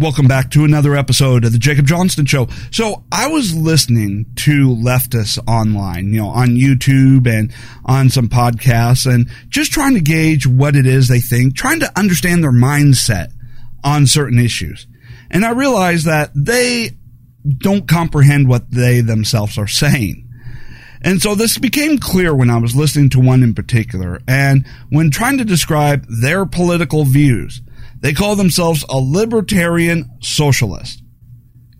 Welcome back to another episode of the Jacob Johnston Show. So I was listening to leftists online, you know, on YouTube and on some podcasts and just trying to gauge what it is they think, trying to understand their mindset on certain issues. And I realized that they don't comprehend what they themselves are saying. And so this became clear when I was listening to one in particular and when trying to describe their political views. They call themselves a libertarian socialist.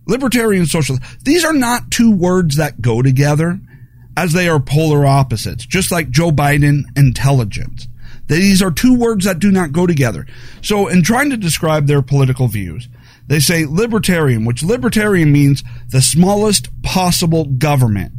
Libertarian socialist. These are not two words that go together as they are polar opposites, just like Joe Biden intelligence. These are two words that do not go together. So in trying to describe their political views, they say libertarian, which libertarian means the smallest possible government.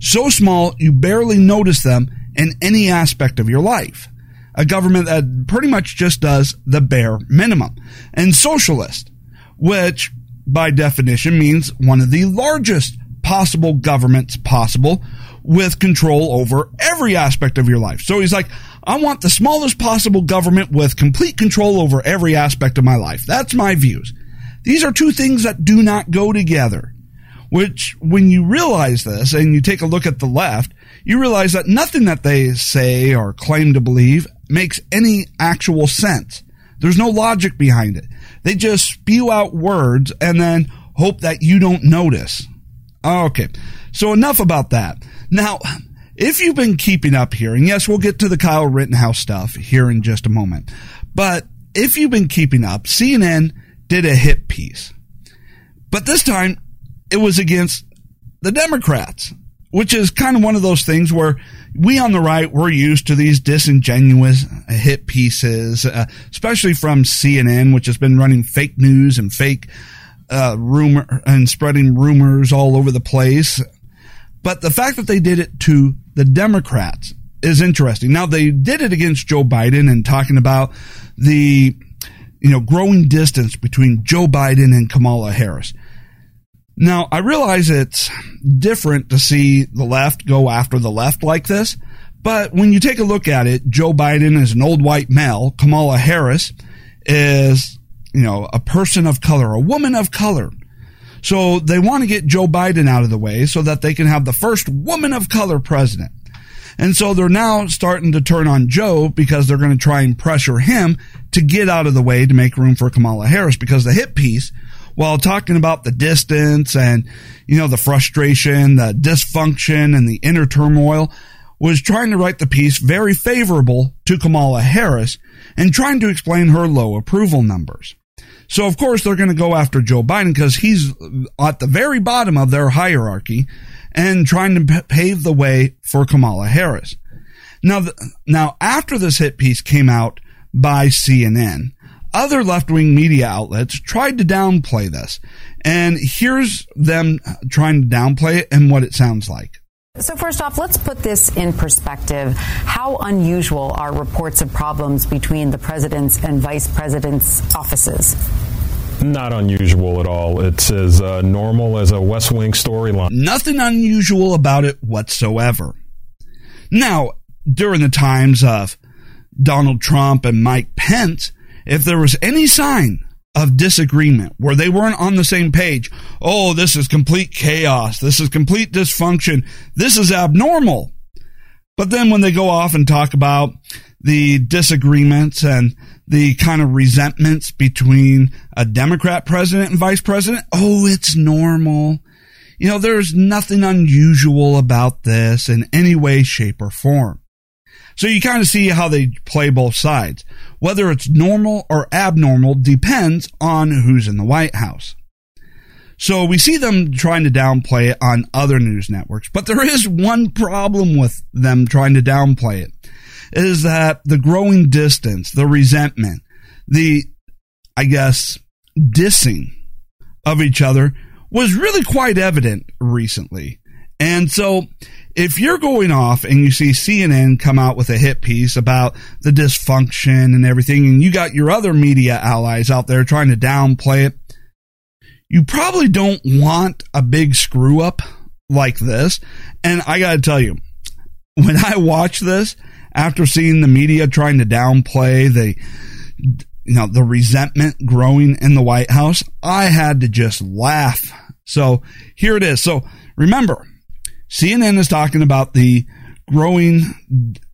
So small you barely notice them in any aspect of your life a government that pretty much just does the bare minimum. And socialist, which by definition means one of the largest possible governments possible with control over every aspect of your life. So he's like, I want the smallest possible government with complete control over every aspect of my life. That's my views. These are two things that do not go together. Which, when you realize this and you take a look at the left, you realize that nothing that they say or claim to believe makes any actual sense. There's no logic behind it. They just spew out words and then hope that you don't notice. Okay. So enough about that. Now, if you've been keeping up here, and yes, we'll get to the Kyle Rittenhouse stuff here in just a moment, but if you've been keeping up, CNN did a hit piece. But this time, it was against the Democrats which is kind of one of those things where we on the right we're used to these disingenuous hit pieces, uh, especially from CNN, which has been running fake news and fake uh, rumor and spreading rumors all over the place. But the fact that they did it to the Democrats is interesting. Now they did it against Joe Biden and talking about the you know growing distance between Joe Biden and Kamala Harris. Now, I realize it's different to see the left go after the left like this, but when you take a look at it, Joe Biden is an old white male, Kamala Harris is, you know, a person of color, a woman of color. So they want to get Joe Biden out of the way so that they can have the first woman of color president. And so they're now starting to turn on Joe because they're going to try and pressure him to get out of the way to make room for Kamala Harris because the hit piece while talking about the distance and, you know, the frustration, the dysfunction and the inner turmoil, was trying to write the piece very favorable to Kamala Harris and trying to explain her low approval numbers. So of course they're going to go after Joe Biden because he's at the very bottom of their hierarchy and trying to pave the way for Kamala Harris. Now, now after this hit piece came out by CNN, other left wing media outlets tried to downplay this. And here's them trying to downplay it and what it sounds like. So, first off, let's put this in perspective. How unusual are reports of problems between the president's and vice president's offices? Not unusual at all. It's as uh, normal as a West Wing storyline. Nothing unusual about it whatsoever. Now, during the times of Donald Trump and Mike Pence, if there was any sign of disagreement where they weren't on the same page, oh, this is complete chaos. This is complete dysfunction. This is abnormal. But then when they go off and talk about the disagreements and the kind of resentments between a Democrat president and vice president, oh, it's normal. You know, there's nothing unusual about this in any way, shape, or form. So you kind of see how they play both sides. Whether it's normal or abnormal depends on who's in the White House. So we see them trying to downplay it on other news networks, but there is one problem with them trying to downplay it is that the growing distance, the resentment, the, I guess, dissing of each other was really quite evident recently. And so if you're going off and you see CNN come out with a hit piece about the dysfunction and everything, and you got your other media allies out there trying to downplay it, you probably don't want a big screw up like this. And I got to tell you, when I watch this, after seeing the media trying to downplay the you know, the resentment growing in the White House, I had to just laugh. So here it is. So remember, CNN is talking about the growing,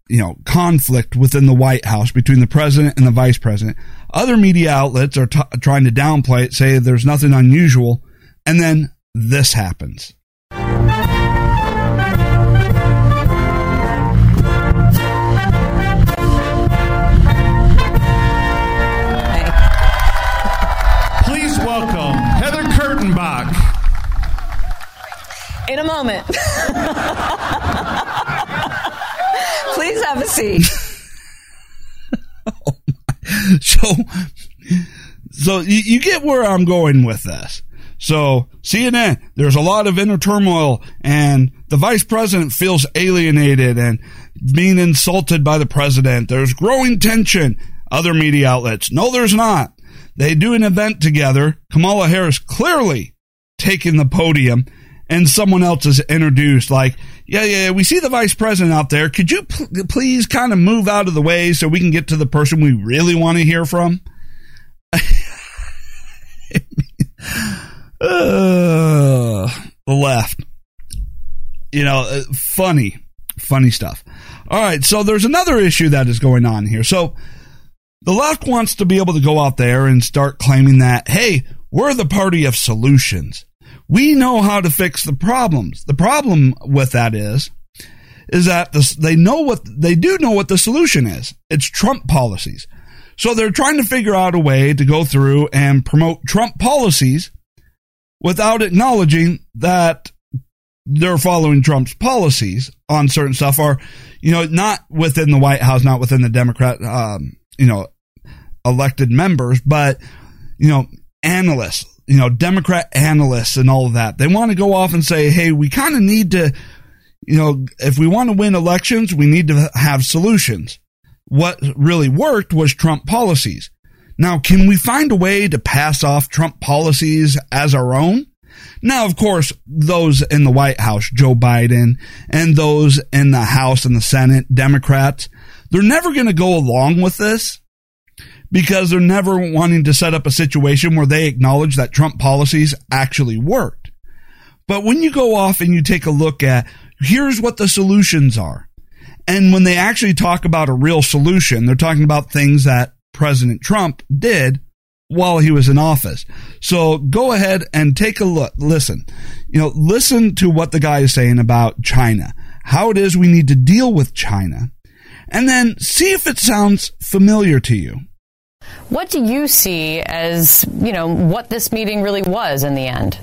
you know, conflict within the White House between the president and the vice president. Other media outlets are t- trying to downplay it, say there's nothing unusual. And then this happens. Please welcome Heather Kurtenbach. In a moment. Please have a seat. Oh so, so you, you get where I'm going with this. So CNN, there's a lot of inner turmoil and the vice president feels alienated and being insulted by the president. There's growing tension. Other media outlets. No, there's not. They do an event together. Kamala Harris clearly taking the podium and someone else is introduced like, yeah, yeah, we see the vice president out there. Could you pl- please kind of move out of the way so we can get to the person we really want to hear from? uh, the left. You know, uh, funny, funny stuff. All right, so there's another issue that is going on here. So the left wants to be able to go out there and start claiming that, hey, we're the party of solutions. We know how to fix the problems. The problem with that is, is that the, they know what, they do know what the solution is. It's Trump policies. So they're trying to figure out a way to go through and promote Trump policies without acknowledging that they're following Trump's policies on certain stuff or, you know, not within the White House, not within the Democrat, um, you know, elected members, but, you know, analysts, you know, Democrat analysts and all of that. They want to go off and say, hey, we kind of need to, you know, if we want to win elections, we need to have solutions. What really worked was Trump policies. Now, can we find a way to pass off Trump policies as our own? Now, of course, those in the White House, Joe Biden, and those in the House and the Senate, Democrats, they're never going to go along with this because they're never wanting to set up a situation where they acknowledge that Trump policies actually worked. But when you go off and you take a look at here's what the solutions are. And when they actually talk about a real solution, they're talking about things that President Trump did while he was in office. So go ahead and take a look. Listen, you know, listen to what the guy is saying about China, how it is we need to deal with China, and then see if it sounds familiar to you. What do you see as, you know, what this meeting really was in the end?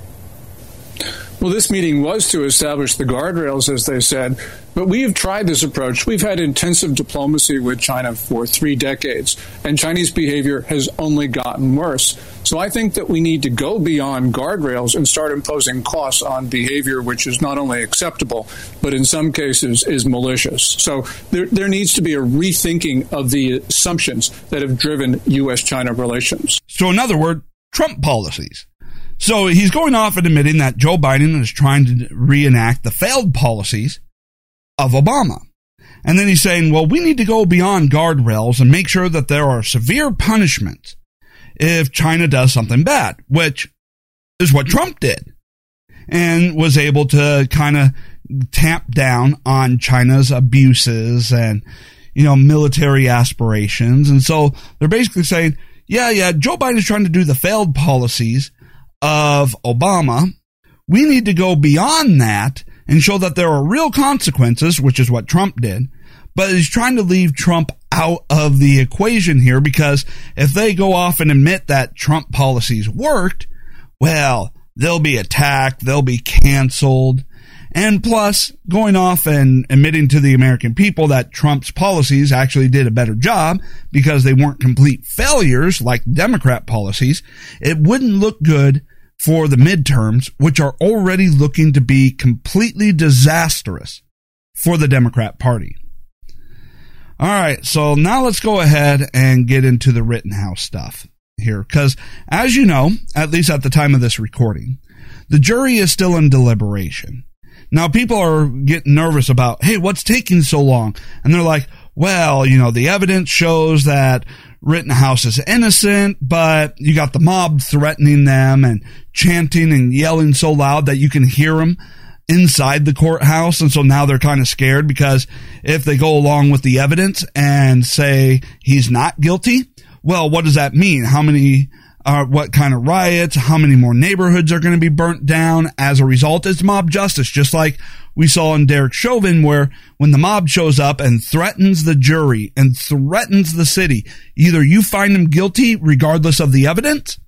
Well, this meeting was to establish the guardrails, as they said, but we have tried this approach. We've had intensive diplomacy with China for three decades, and Chinese behavior has only gotten worse. So I think that we need to go beyond guardrails and start imposing costs on behavior which is not only acceptable, but in some cases is malicious. So there, there needs to be a rethinking of the assumptions that have driven U.S. China relations. So, in other words, Trump policies. So he's going off and admitting that Joe Biden is trying to reenact the failed policies of Obama. And then he's saying, well, we need to go beyond guardrails and make sure that there are severe punishments if China does something bad, which is what Trump did and was able to kind of tamp down on China's abuses and, you know, military aspirations. And so they're basically saying, yeah, yeah, Joe Biden is trying to do the failed policies of Obama. We need to go beyond that and show that there are real consequences, which is what Trump did. But he's trying to leave Trump out of the equation here because if they go off and admit that Trump policies worked, well, they'll be attacked, they'll be canceled. And plus, going off and admitting to the American people that Trump's policies actually did a better job because they weren't complete failures like Democrat policies, it wouldn't look good for the midterms, which are already looking to be completely disastrous for the Democrat Party. All right, so now let's go ahead and get into the Rittenhouse stuff here. Because, as you know, at least at the time of this recording, the jury is still in deliberation. Now, people are getting nervous about, hey, what's taking so long? And they're like, well, you know, the evidence shows that Rittenhouse is innocent, but you got the mob threatening them and chanting and yelling so loud that you can hear them inside the courthouse. And so now they're kind of scared because if they go along with the evidence and say he's not guilty, well, what does that mean? How many uh, what kind of riots, how many more neighborhoods are going to be burnt down as a result. It's mob justice, just like we saw in Derek Chauvin, where when the mob shows up and threatens the jury and threatens the city, either you find them guilty regardless of the evidence,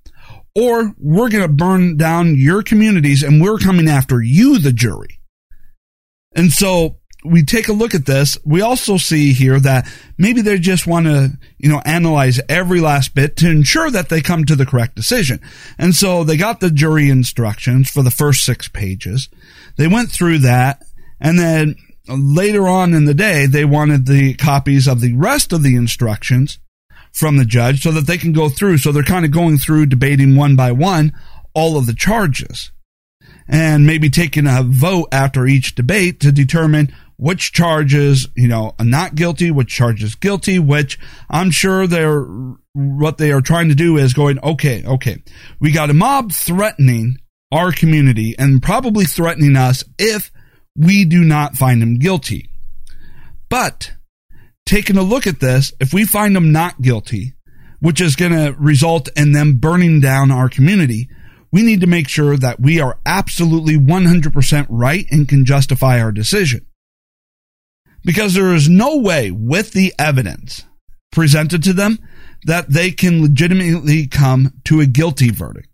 or we're going to burn down your communities and we're coming after you, the jury. And so we take a look at this, we also see here that maybe they just want to, you know, analyze every last bit to ensure that they come to the correct decision. And so they got the jury instructions for the first six pages. They went through that and then later on in the day, they wanted the copies of the rest of the instructions from the judge so that they can go through. So they're kind of going through debating one by one all of the charges and maybe taking a vote after each debate to determine which charges, you know, are not guilty, which charges guilty, which I'm sure they're, what they are trying to do is going, okay, okay, we got a mob threatening our community and probably threatening us if we do not find him guilty. But taking a look at this, if we find them not guilty, which is going to result in them burning down our community, we need to make sure that we are absolutely 100% right and can justify our decision because there is no way with the evidence presented to them that they can legitimately come to a guilty verdict.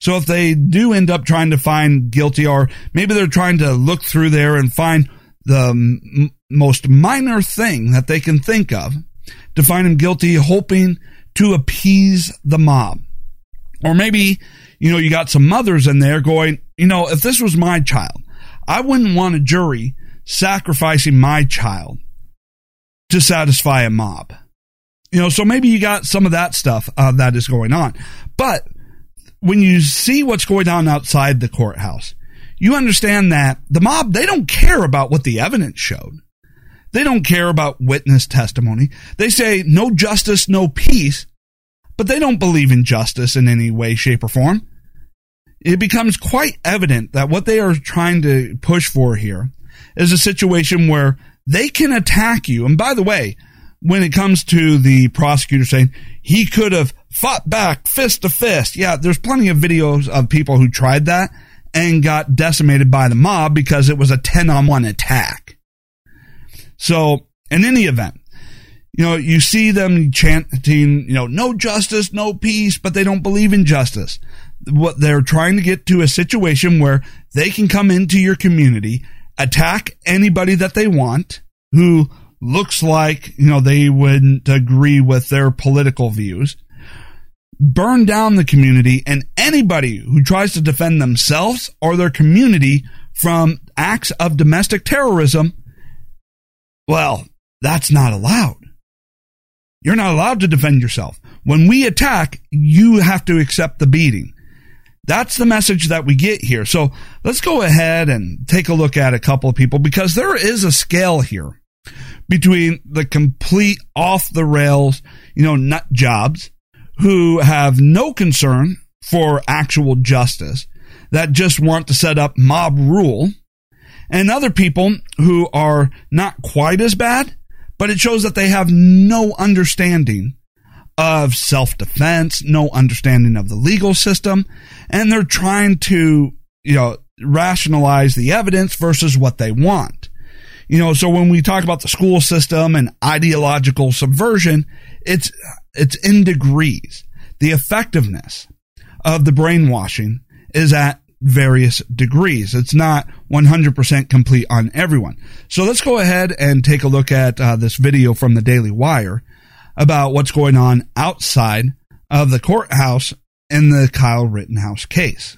So if they do end up trying to find guilty or maybe they're trying to look through there and find the m- most minor thing that they can think of to find him guilty, hoping to appease the mob. Or maybe, you know, you got some mothers in there going, you know, if this was my child, I wouldn't want a jury sacrificing my child to satisfy a mob. You know, so maybe you got some of that stuff uh, that is going on. But when you see what's going on outside the courthouse, you understand that the mob, they don't care about what the evidence showed. They don't care about witness testimony. They say no justice, no peace, but they don't believe in justice in any way, shape, or form. It becomes quite evident that what they are trying to push for here is a situation where they can attack you. And by the way, when it comes to the prosecutor saying he could have fought back fist to fist, yeah, there's plenty of videos of people who tried that and got decimated by the mob because it was a 10 on 1 attack. So, in any event, you know, you see them chanting, you know, no justice, no peace, but they don't believe in justice. What they're trying to get to a situation where they can come into your community attack anybody that they want who looks like, you know, they wouldn't agree with their political views, burn down the community, and anybody who tries to defend themselves or their community from acts of domestic terrorism, well, that's not allowed. You're not allowed to defend yourself. When we attack, you have to accept the beating. That's the message that we get here. So let's go ahead and take a look at a couple of people because there is a scale here between the complete off the rails, you know, nut jobs who have no concern for actual justice that just want to set up mob rule and other people who are not quite as bad, but it shows that they have no understanding of self defense, no understanding of the legal system, and they're trying to, you know, rationalize the evidence versus what they want. You know, so when we talk about the school system and ideological subversion, it's, it's in degrees. The effectiveness of the brainwashing is at various degrees. It's not 100% complete on everyone. So let's go ahead and take a look at uh, this video from the Daily Wire about what's going on outside of the courthouse in the Kyle Rittenhouse case.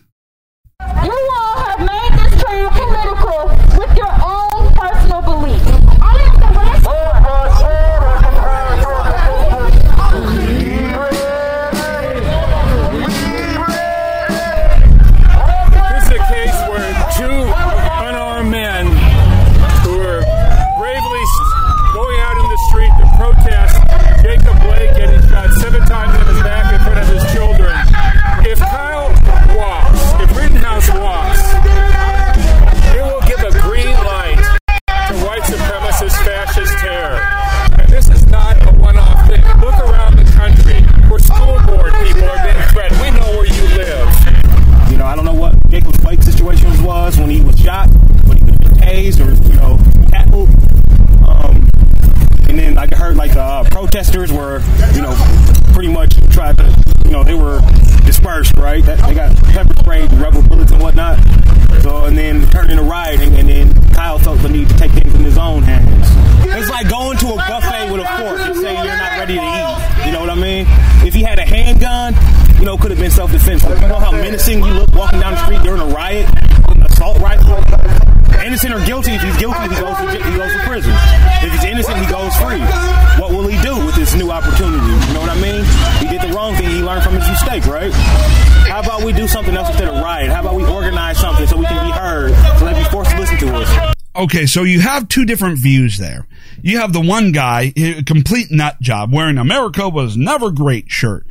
Okay, so you have two different views there. You have the one guy, a complete nut job, wearing America was never great shirt.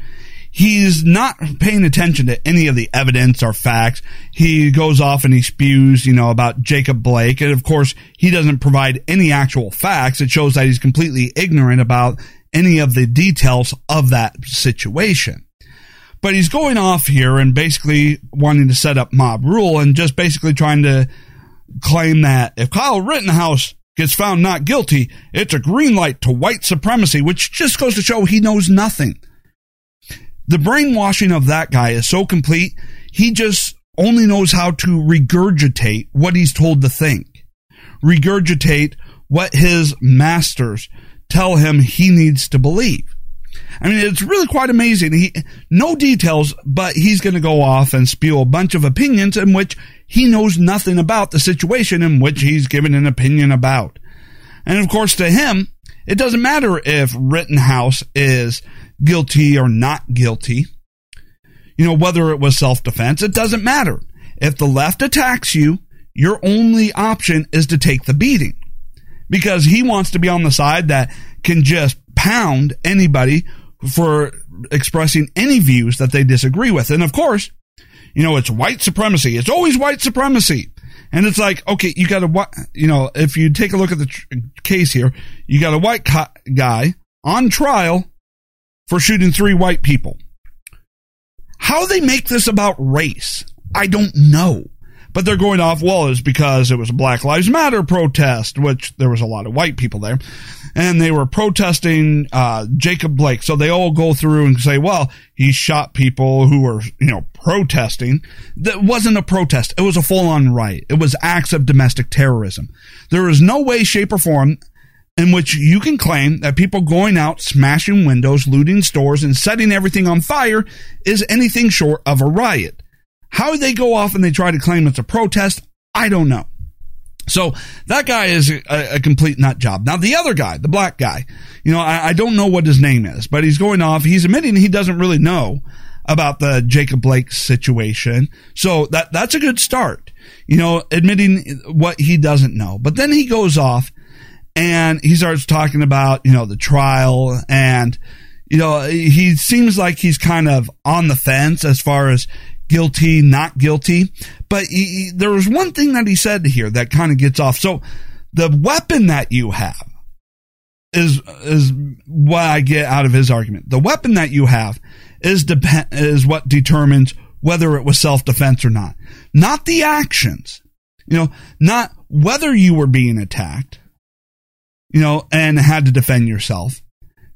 He's not paying attention to any of the evidence or facts. He goes off and he spews, you know, about Jacob Blake. And of course, he doesn't provide any actual facts. It shows that he's completely ignorant about any of the details of that situation. But he's going off here and basically wanting to set up mob rule and just basically trying to claim that if Kyle Rittenhouse gets found not guilty, it's a green light to white supremacy, which just goes to show he knows nothing. The brainwashing of that guy is so complete, he just only knows how to regurgitate what he's told to think. Regurgitate what his masters tell him he needs to believe. I mean, it's really quite amazing. He, no details, but he's going to go off and spew a bunch of opinions in which he knows nothing about the situation in which he's given an opinion about. And of course, to him, it doesn't matter if Rittenhouse is guilty or not guilty. You know, whether it was self defense, it doesn't matter. If the left attacks you, your only option is to take the beating because he wants to be on the side that can just pound anybody for expressing any views that they disagree with. And of course, you know, it's white supremacy. It's always white supremacy. And it's like, okay, you got a, you know, if you take a look at the tr- case here, you got a white co- guy on trial for shooting three white people. How they make this about race, I don't know. But they're going off, well, it's because it was a Black Lives Matter protest, which there was a lot of white people there. And they were protesting uh, Jacob Blake. So they all go through and say, well, he shot people who were, you know, protesting. That wasn't a protest. It was a full on riot. It was acts of domestic terrorism. There is no way, shape, or form in which you can claim that people going out, smashing windows, looting stores, and setting everything on fire is anything short of a riot. How they go off and they try to claim it's a protest, I don't know. So that guy is a, a, complete nut job. Now the other guy, the black guy, you know, I, I, don't know what his name is, but he's going off. He's admitting he doesn't really know about the Jacob Blake situation. So that that's a good start. You know, admitting what he doesn't know. But then he goes off and he starts talking about you know the trial and you know he seems like he's kind of on the fence as far as guilty, not guilty. But he, he, there was one thing that he said here that kind of gets off. So the weapon that you have is is what I get out of his argument. The weapon that you have is depend is what determines whether it was self defense or not, not the actions. You know, not whether you were being attacked. You know, and had to defend yourself.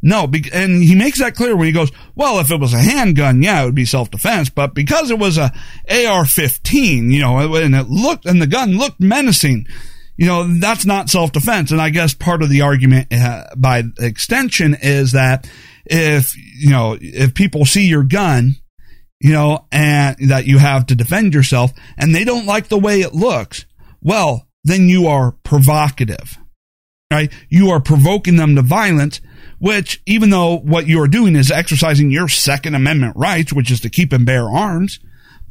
No, and he makes that clear when he goes, well, if it was a handgun, yeah, it would be self-defense, but because it was a AR-15, you know, and it looked, and the gun looked menacing, you know, that's not self-defense. And I guess part of the argument uh, by extension is that if, you know, if people see your gun, you know, and that you have to defend yourself and they don't like the way it looks, well, then you are provocative, right? You are provoking them to violence which even though what you're doing is exercising your second amendment rights, which is to keep and bear arms,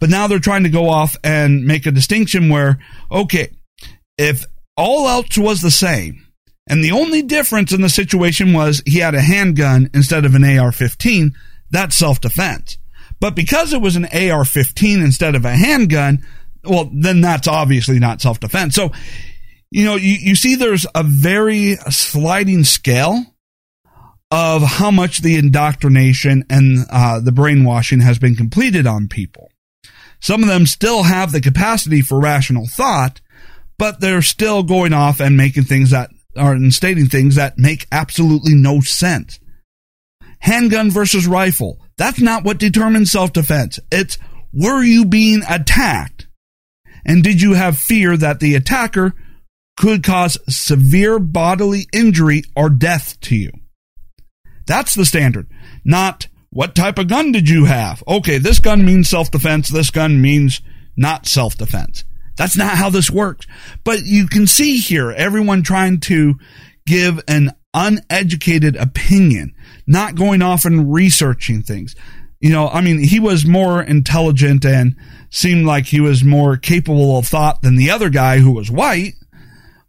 but now they're trying to go off and make a distinction where, okay, if all else was the same, and the only difference in the situation was he had a handgun instead of an AR-15, that's self-defense. But because it was an AR-15 instead of a handgun, well, then that's obviously not self-defense. So, you know, you, you see there's a very sliding scale of how much the indoctrination and uh, the brainwashing has been completed on people. Some of them still have the capacity for rational thought, but they're still going off and making things that are and stating things that make absolutely no sense. Handgun versus rifle. That's not what determines self defense. It's were you being attacked? And did you have fear that the attacker could cause severe bodily injury or death to you? That's the standard. Not what type of gun did you have? Okay, this gun means self defense. This gun means not self defense. That's not how this works. But you can see here everyone trying to give an uneducated opinion, not going off and researching things. You know, I mean, he was more intelligent and seemed like he was more capable of thought than the other guy who was white.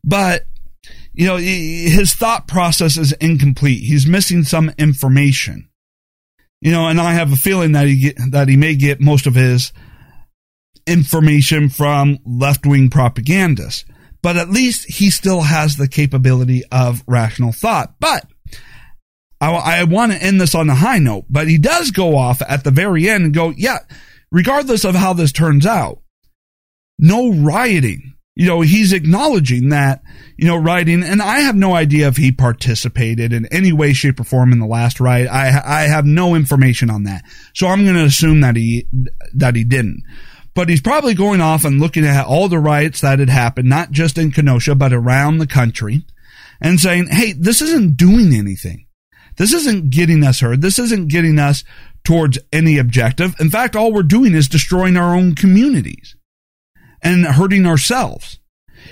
But, you know, his thought process is incomplete. He's missing some information. You know, and I have a feeling that he get, that he may get most of his information from left wing propagandists. But at least he still has the capability of rational thought. But I, I want to end this on a high note, but he does go off at the very end and go, yeah, regardless of how this turns out, no rioting. You know, he's acknowledging that, you know, writing, and I have no idea if he participated in any way, shape, or form in the last riot. I, I have no information on that. So I'm going to assume that he, that he didn't but he's probably going off and looking at all the riots that had happened, not just in Kenosha, but around the country, and saying, hey, this isn't doing anything. This isn't getting us heard. This isn't getting us towards any objective. In fact, all we're doing is destroying our own communities and hurting ourselves.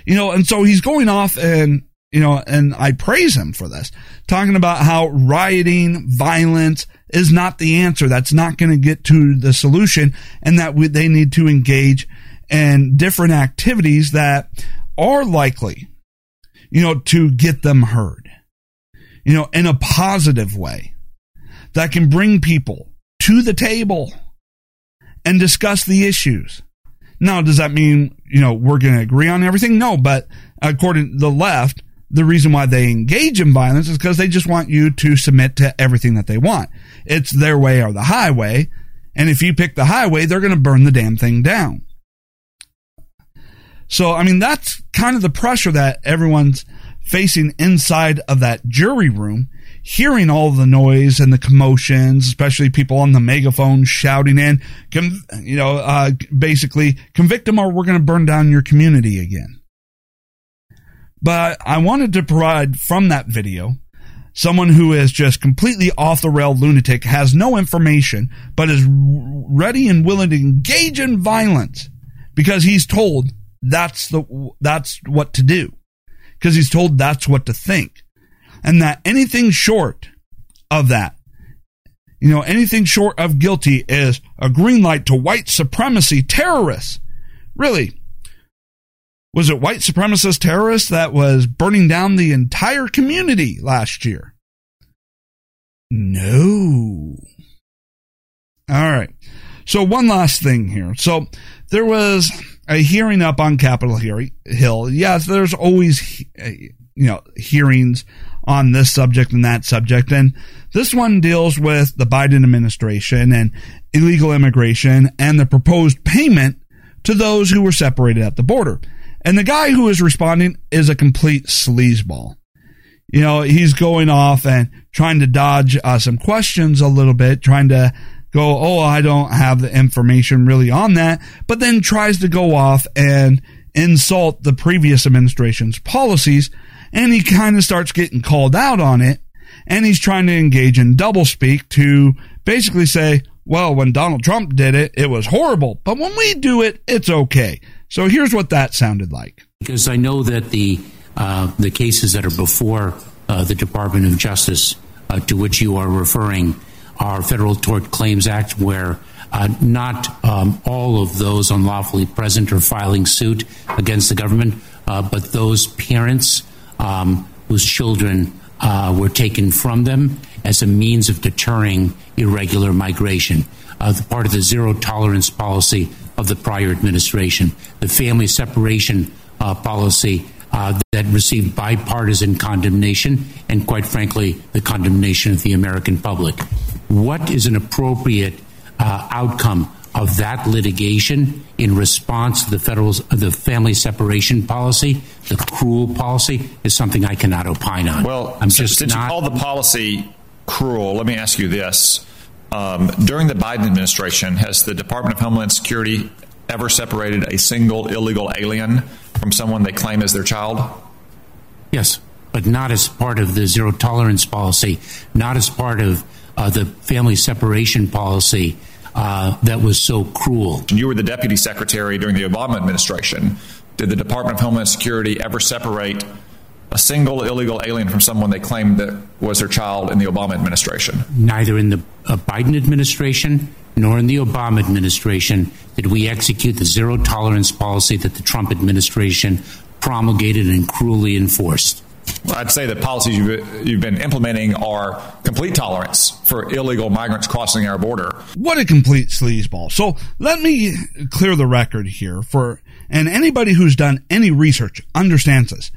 You know, and so he's going off and, you know, and I praise him for this, talking about how rioting, violence, is not the answer. That's not going to get to the solution and that we, they need to engage in different activities that are likely, you know, to get them heard, you know, in a positive way that can bring people to the table and discuss the issues. Now, does that mean, you know, we're going to agree on everything? No, but according to the left, the reason why they engage in violence is because they just want you to submit to everything that they want. It's their way or the highway. And if you pick the highway, they're going to burn the damn thing down. So, I mean, that's kind of the pressure that everyone's facing inside of that jury room, hearing all the noise and the commotions, especially people on the megaphone shouting in, you know, uh, basically convict them or we're going to burn down your community again. But I wanted to provide from that video someone who is just completely off the rail lunatic, has no information, but is ready and willing to engage in violence because he's told that's the that's what to do. Because he's told that's what to think. And that anything short of that, you know, anything short of guilty is a green light to white supremacy terrorists. Really, was it white supremacist terrorists that was burning down the entire community last year? No. All right. So one last thing here. So there was a hearing up on Capitol Hill. Yes, there's always you know hearings on this subject and that subject, and this one deals with the Biden administration and illegal immigration and the proposed payment to those who were separated at the border. And the guy who is responding is a complete sleazeball. You know, he's going off and trying to dodge uh, some questions a little bit, trying to go, oh, I don't have the information really on that, but then tries to go off and insult the previous administration's policies. And he kind of starts getting called out on it. And he's trying to engage in doublespeak to basically say, well, when Donald Trump did it, it was horrible. But when we do it, it's okay. So here's what that sounded like. Because I know that the uh, the cases that are before uh, the Department of Justice, uh, to which you are referring, are Federal Tort Claims Act, where uh, not um, all of those unlawfully present are filing suit against the government, uh, but those parents um, whose children uh, were taken from them as a means of deterring irregular migration. the part of the zero tolerance policy of the prior administration. The family separation uh, policy uh, that received bipartisan condemnation and, quite frankly, the condemnation of the American public. What is an appropriate uh, outcome of that litigation in response to the federal the family separation policy, the cruel policy, is something I cannot opine on. Well, I'm just since not, you call the policy cruel, let me ask you this: Um, during the Biden administration, has the Department of Homeland Security ever separated a single illegal alien from someone they claim as their child? Yes, but not as part of the zero tolerance policy, not as part of uh, the family separation policy uh, that was so cruel. You were the deputy secretary during the Obama administration. Did the Department of Homeland Security ever separate a single illegal alien from someone they claimed that was their child in the Obama administration? Neither in the uh, Biden administration nor in the Obama administration did we execute the zero tolerance policy that the Trump administration promulgated and cruelly enforced. I'd say the policies you've, you've been implementing are complete tolerance for illegal migrants crossing our border. What a complete sleazeball. So let me clear the record here for, and anybody who's done any research understands this.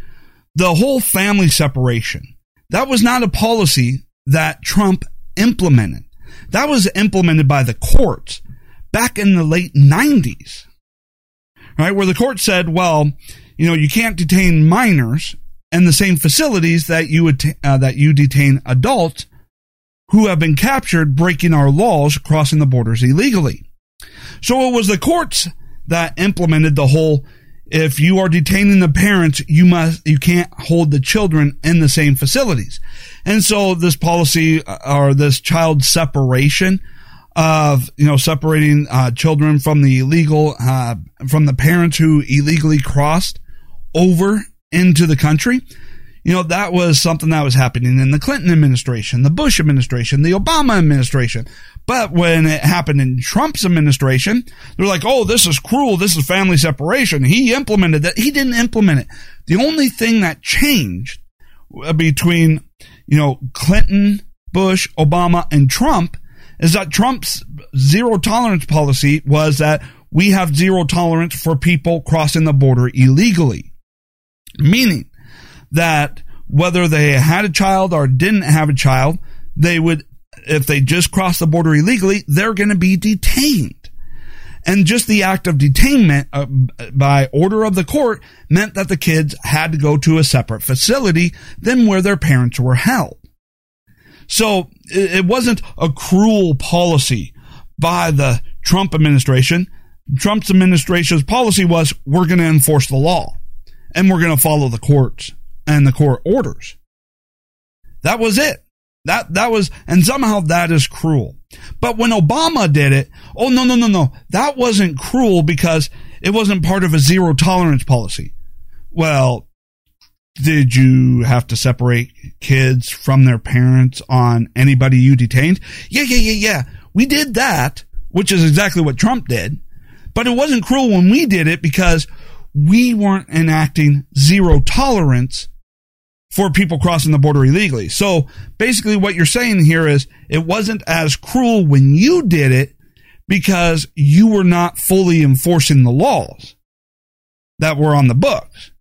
The whole family separation, that was not a policy that Trump implemented. That was implemented by the courts back in the late 90s. Right? Where the court said, well, you know, you can't detain minors in the same facilities that you uh, that you detain adults who have been captured breaking our laws crossing the borders illegally. So it was the courts that implemented the whole if you are detaining the parents, you must, you can't hold the children in the same facilities. And so this policy uh, or this child separation of, you know, separating uh, children from the illegal, uh, from the parents who illegally crossed over into the country you know, that was something that was happening in the Clinton administration, the Bush administration, the Obama administration. But when it happened in Trump's administration, they're like, oh, this is cruel. This is family separation. He implemented that. He didn't implement it. The only thing that changed uh, between, you know, Clinton, Bush, Obama, and Trump is that Trump's zero tolerance policy was that we have zero tolerance for people crossing the border illegally. Meaning, that whether they had a child or didn't have a child, they would, if they just crossed the border illegally, they're going to be detained. And just the act of detainment uh, by order of the court meant that the kids had to go to a separate facility than where their parents were held. So it wasn't a cruel policy by the Trump administration. Trump's administration's policy was we're going to enforce the law and we're going to follow the courts and the court orders. That was it. That, that was, and somehow that is cruel. But when Obama did it, oh no, no, no, no. That wasn't cruel because it wasn't part of a zero tolerance policy. Well, did you have to separate kids from their parents on anybody you detained? Yeah, yeah, yeah, yeah. We did that, which is exactly what Trump did. But it wasn't cruel when we did it because we weren't enacting zero tolerance for people crossing the border illegally. So basically what you're saying here is it wasn't as cruel when you did it because you were not fully enforcing the laws that were on the books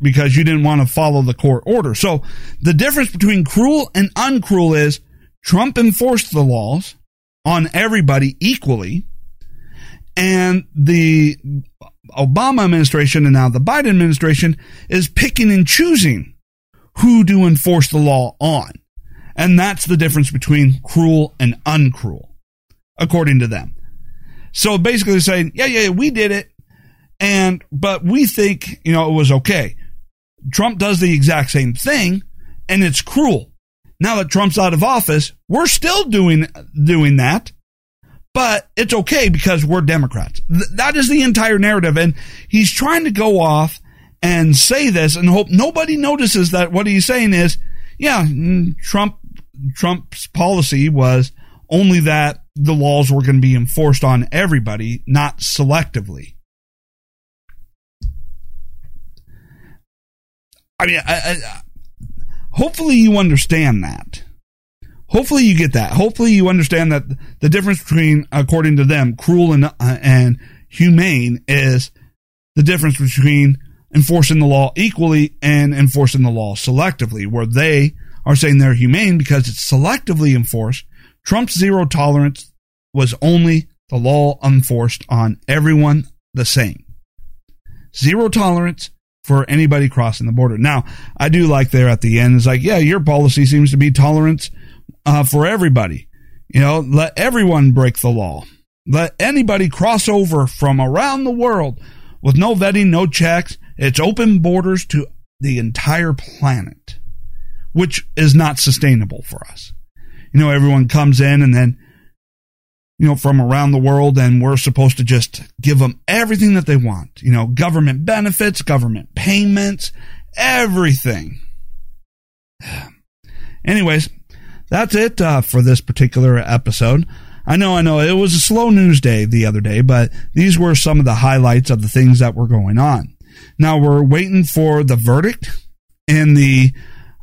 because you didn't want to follow the court order. So the difference between cruel and uncruel is Trump enforced the laws on everybody equally and the Obama administration and now the Biden administration is picking and choosing who to enforce the law on. And that's the difference between cruel and uncruel, according to them. So basically saying, yeah, yeah, we did it. And, but we think, you know, it was okay. Trump does the exact same thing and it's cruel. Now that Trump's out of office, we're still doing, doing that, but it's okay because we're Democrats. Th- that is the entire narrative. And he's trying to go off and say this and hope nobody notices that what he's saying is, yeah, Trump, Trump's policy was only that the laws were going to be enforced on everybody, not selectively. I mean, I, I, hopefully you understand that. Hopefully you get that. Hopefully you understand that the difference between, according to them, cruel and uh, and humane is the difference between enforcing the law equally and enforcing the law selectively, where they are saying they're humane because it's selectively enforced. Trump's zero tolerance was only the law enforced on everyone the same. Zero tolerance for anybody crossing the border. Now, I do like there at the end, it's like, yeah, your policy seems to be tolerance uh, for everybody. You know, let everyone break the law. Let anybody cross over from around the world with no vetting, no checks. It's open borders to the entire planet, which is not sustainable for us. You know, everyone comes in and then, you know, from around the world and we're supposed to just give them everything that they want. You know, government benefits, government payments, everything. Anyways, that's it uh, for this particular episode. I know, I know, it was a slow news day the other day, but these were some of the highlights of the things that were going on. Now we're waiting for the verdict in the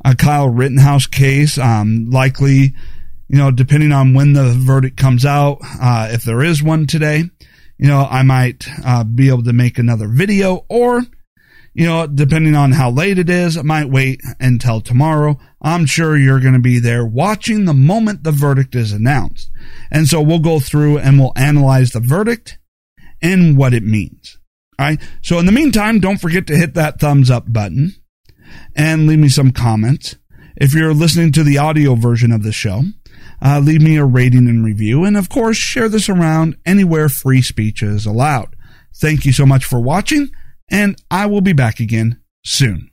uh, Kyle Rittenhouse case. Um, likely, you know, depending on when the verdict comes out, uh, if there is one today, you know, I might uh, be able to make another video or you know, depending on how late it is, I might wait until tomorrow. I'm sure you're going to be there watching the moment the verdict is announced. And so we'll go through and we'll analyze the verdict and what it means. All right. So in the meantime, don't forget to hit that thumbs up button and leave me some comments. If you're listening to the audio version of the show, uh, leave me a rating and review. And of course, share this around anywhere free speech is allowed. Thank you so much for watching and I will be back again soon.